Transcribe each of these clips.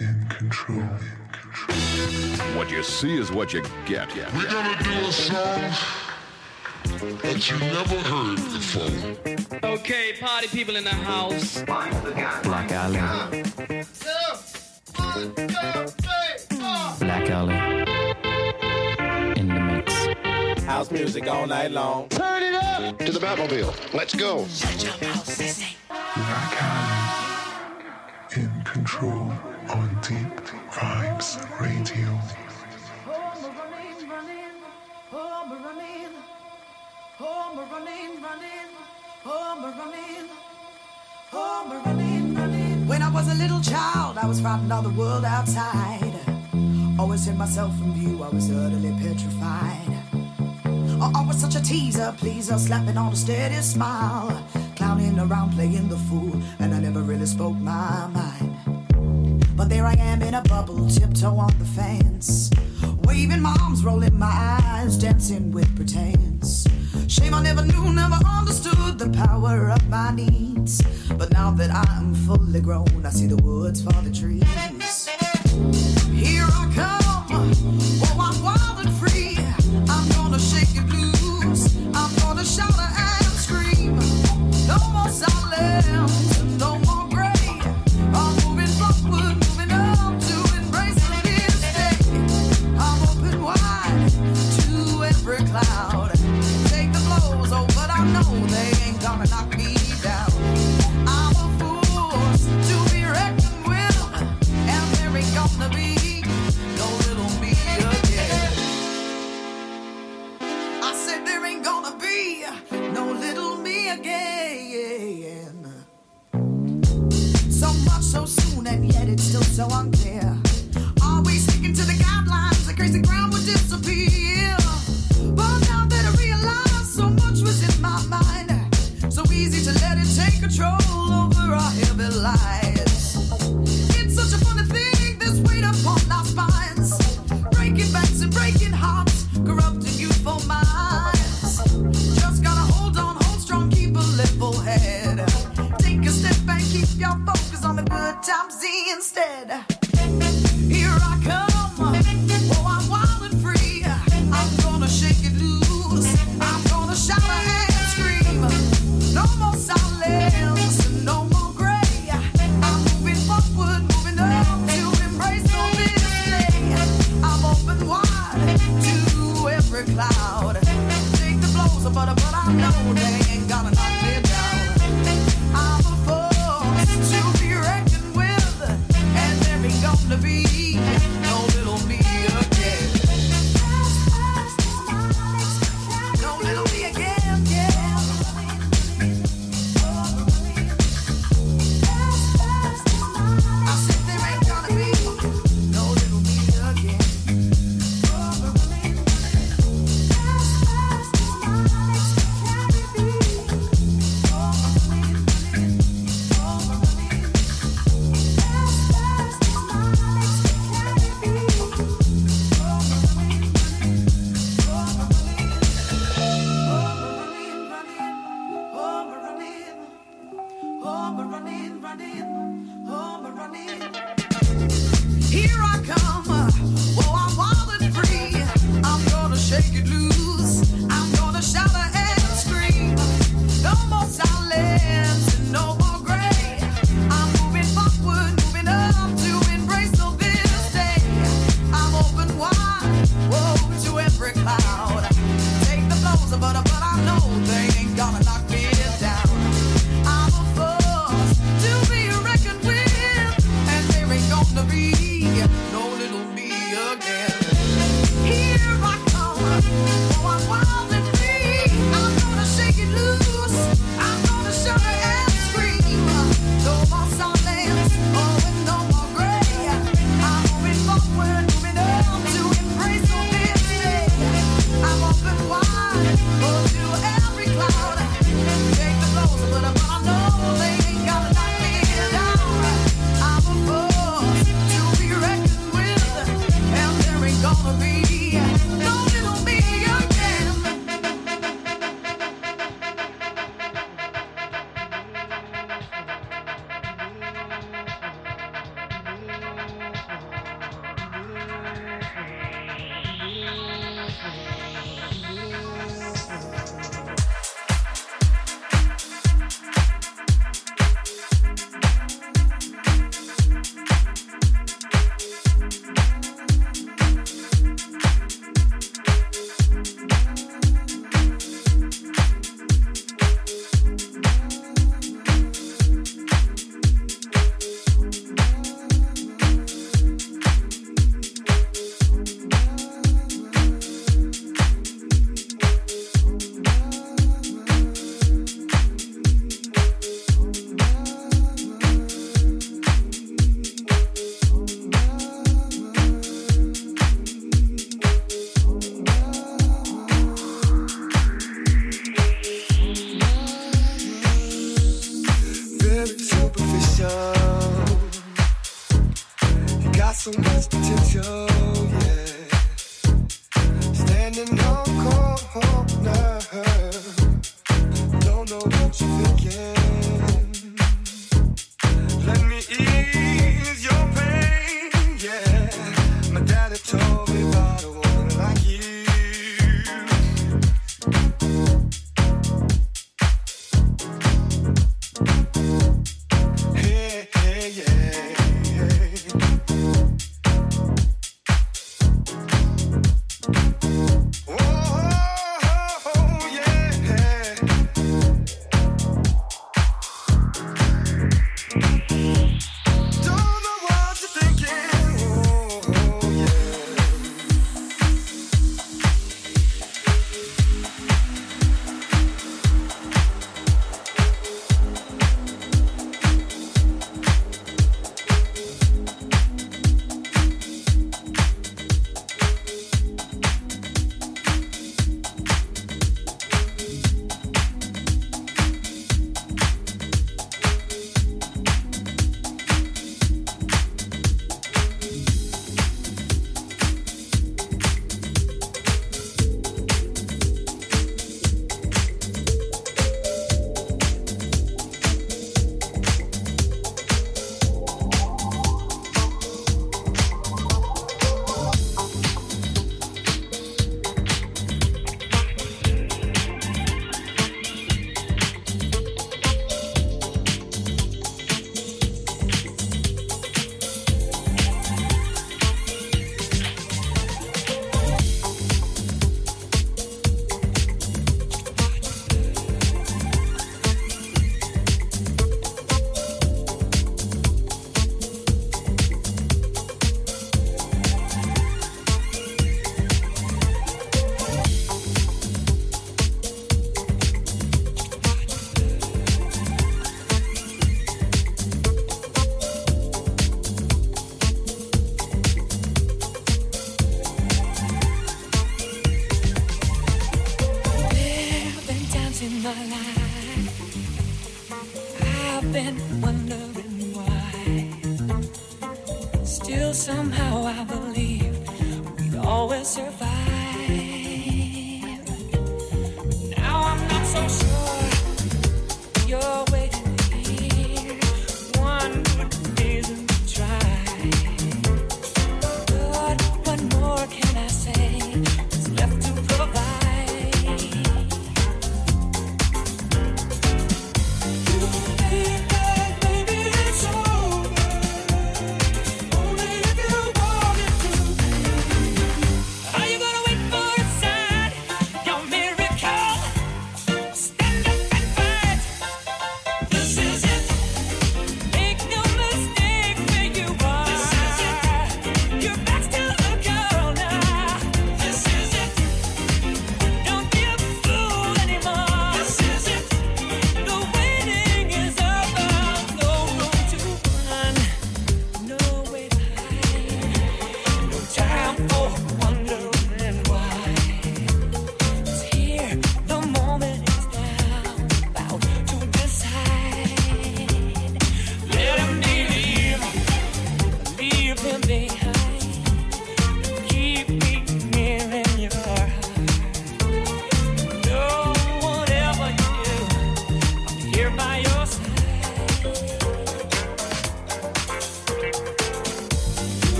in control. In control. What you see is what you get. Yeah. We're gonna do a song that you never heard before. Okay, party people in the house. Black Alley. Black Alley. In the mix. House music all night long. Turn it up to the Batmobile. Let's go. Black Alley in control on Deep Vibes Radio. When I was a little child, I was frightened of the world outside. Always hid myself from view, I was utterly petrified. I was such a teaser, pleaser, slapping on a steady smile. Clowning around, playing the fool, and I never really spoke my mind. But there I am in a bubble, tiptoe on the fence. Waving my arms, rolling my eyes, dancing with pretense. Shame I never knew, never understood the power of my needs. But now that I'm fully grown, I see the woods for the trees. Here I come, so unclear. We sticking to the guidelines? The crazy ground would disappear. But now that I realize so much was in my mind, so easy to let it take control over our heavy lives. Times instead.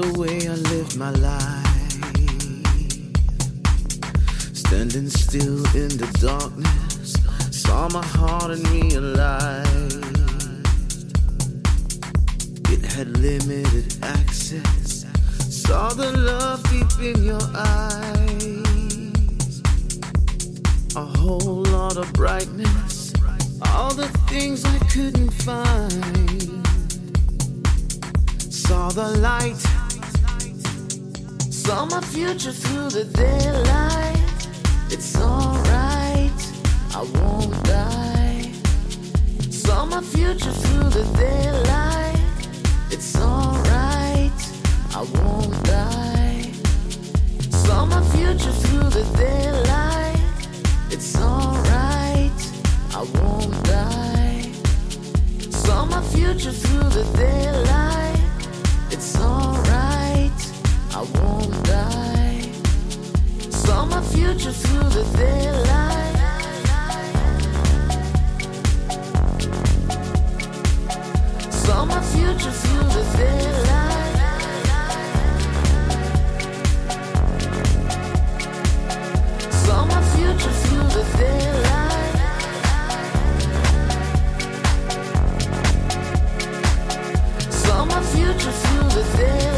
The way I live my life. My future through the daylight. Saw my future through the. Saw my future through the. Saw my future through the.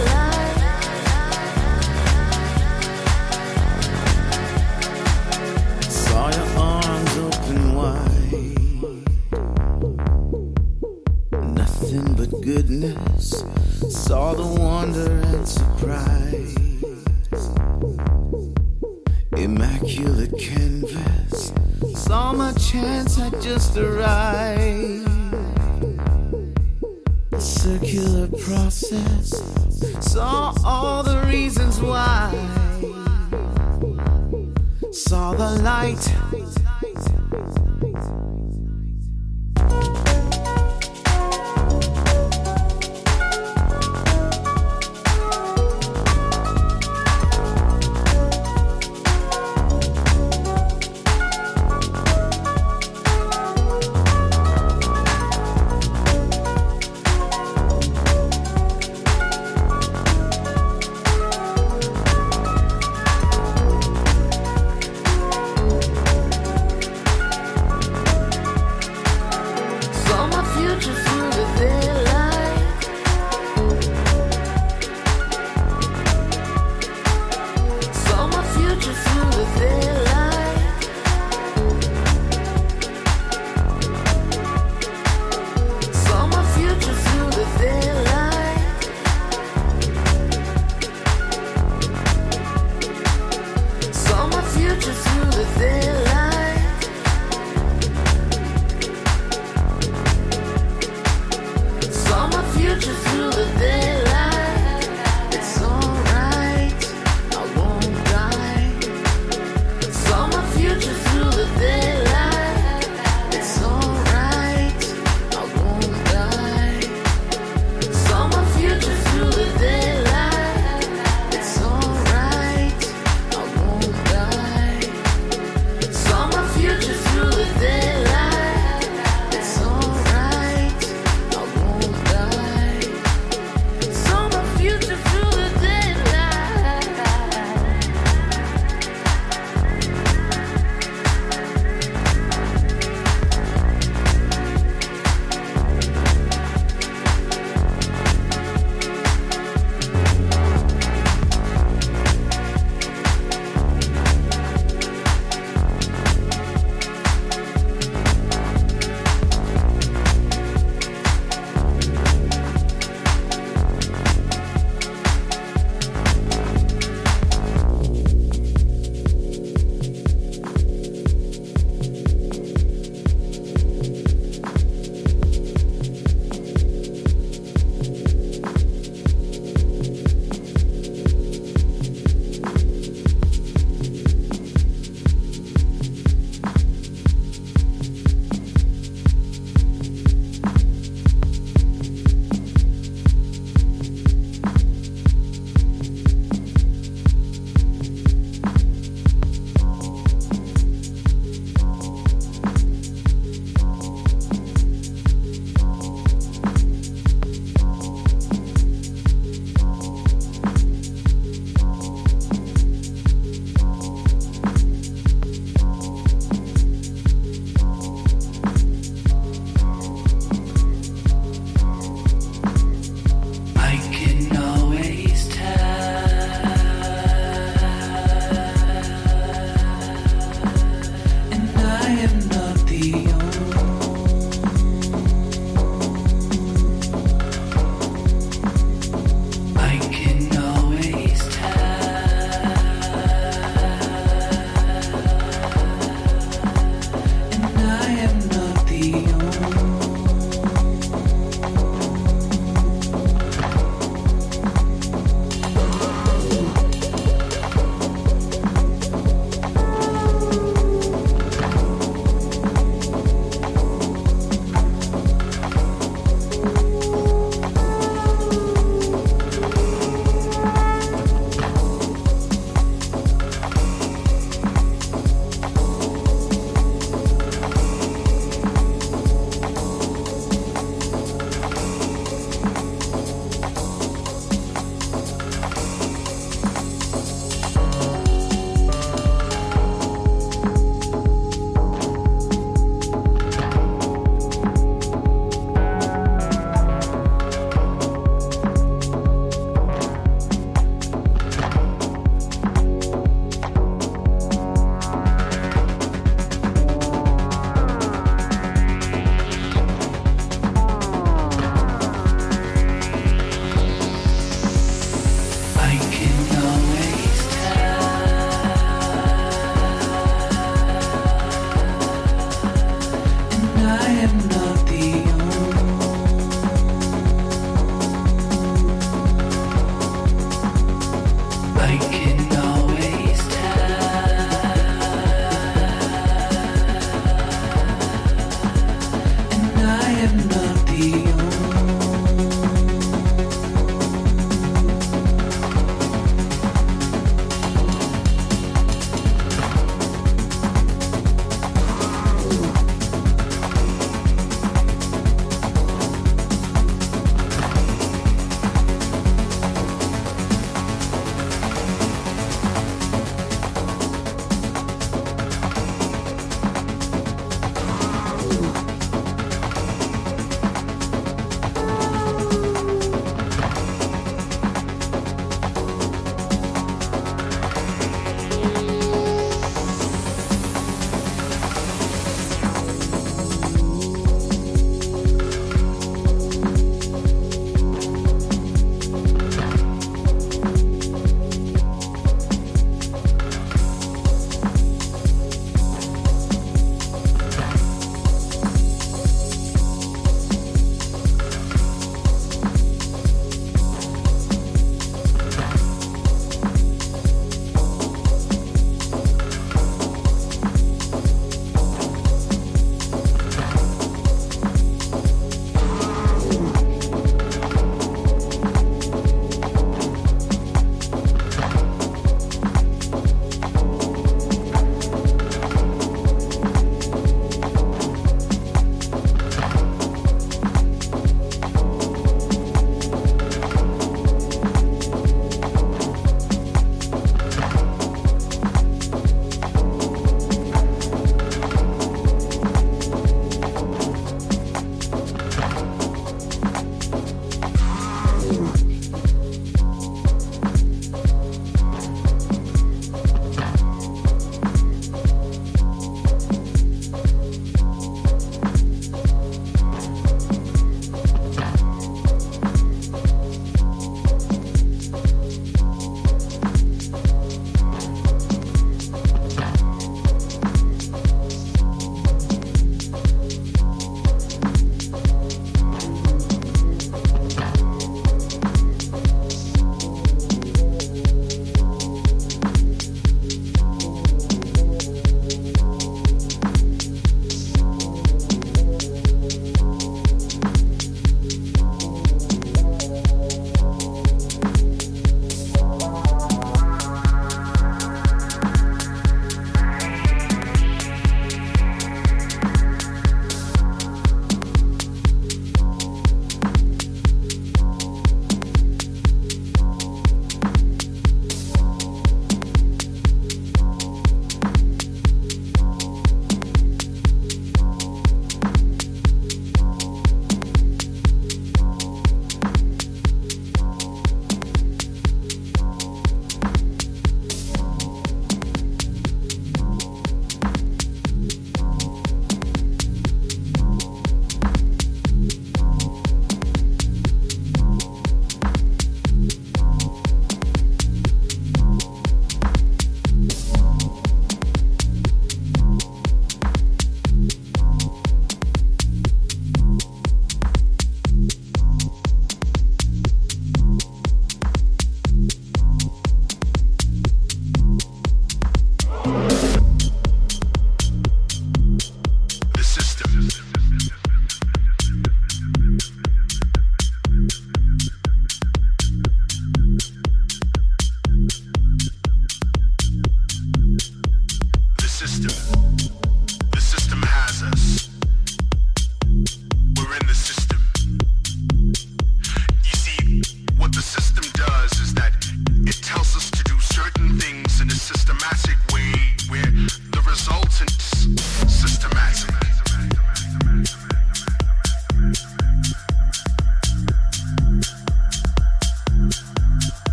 Goodness. Saw the wonder and surprise. Immaculate canvas. Saw my chance had just arrived. Circular process. Saw all the reasons why. Saw the light.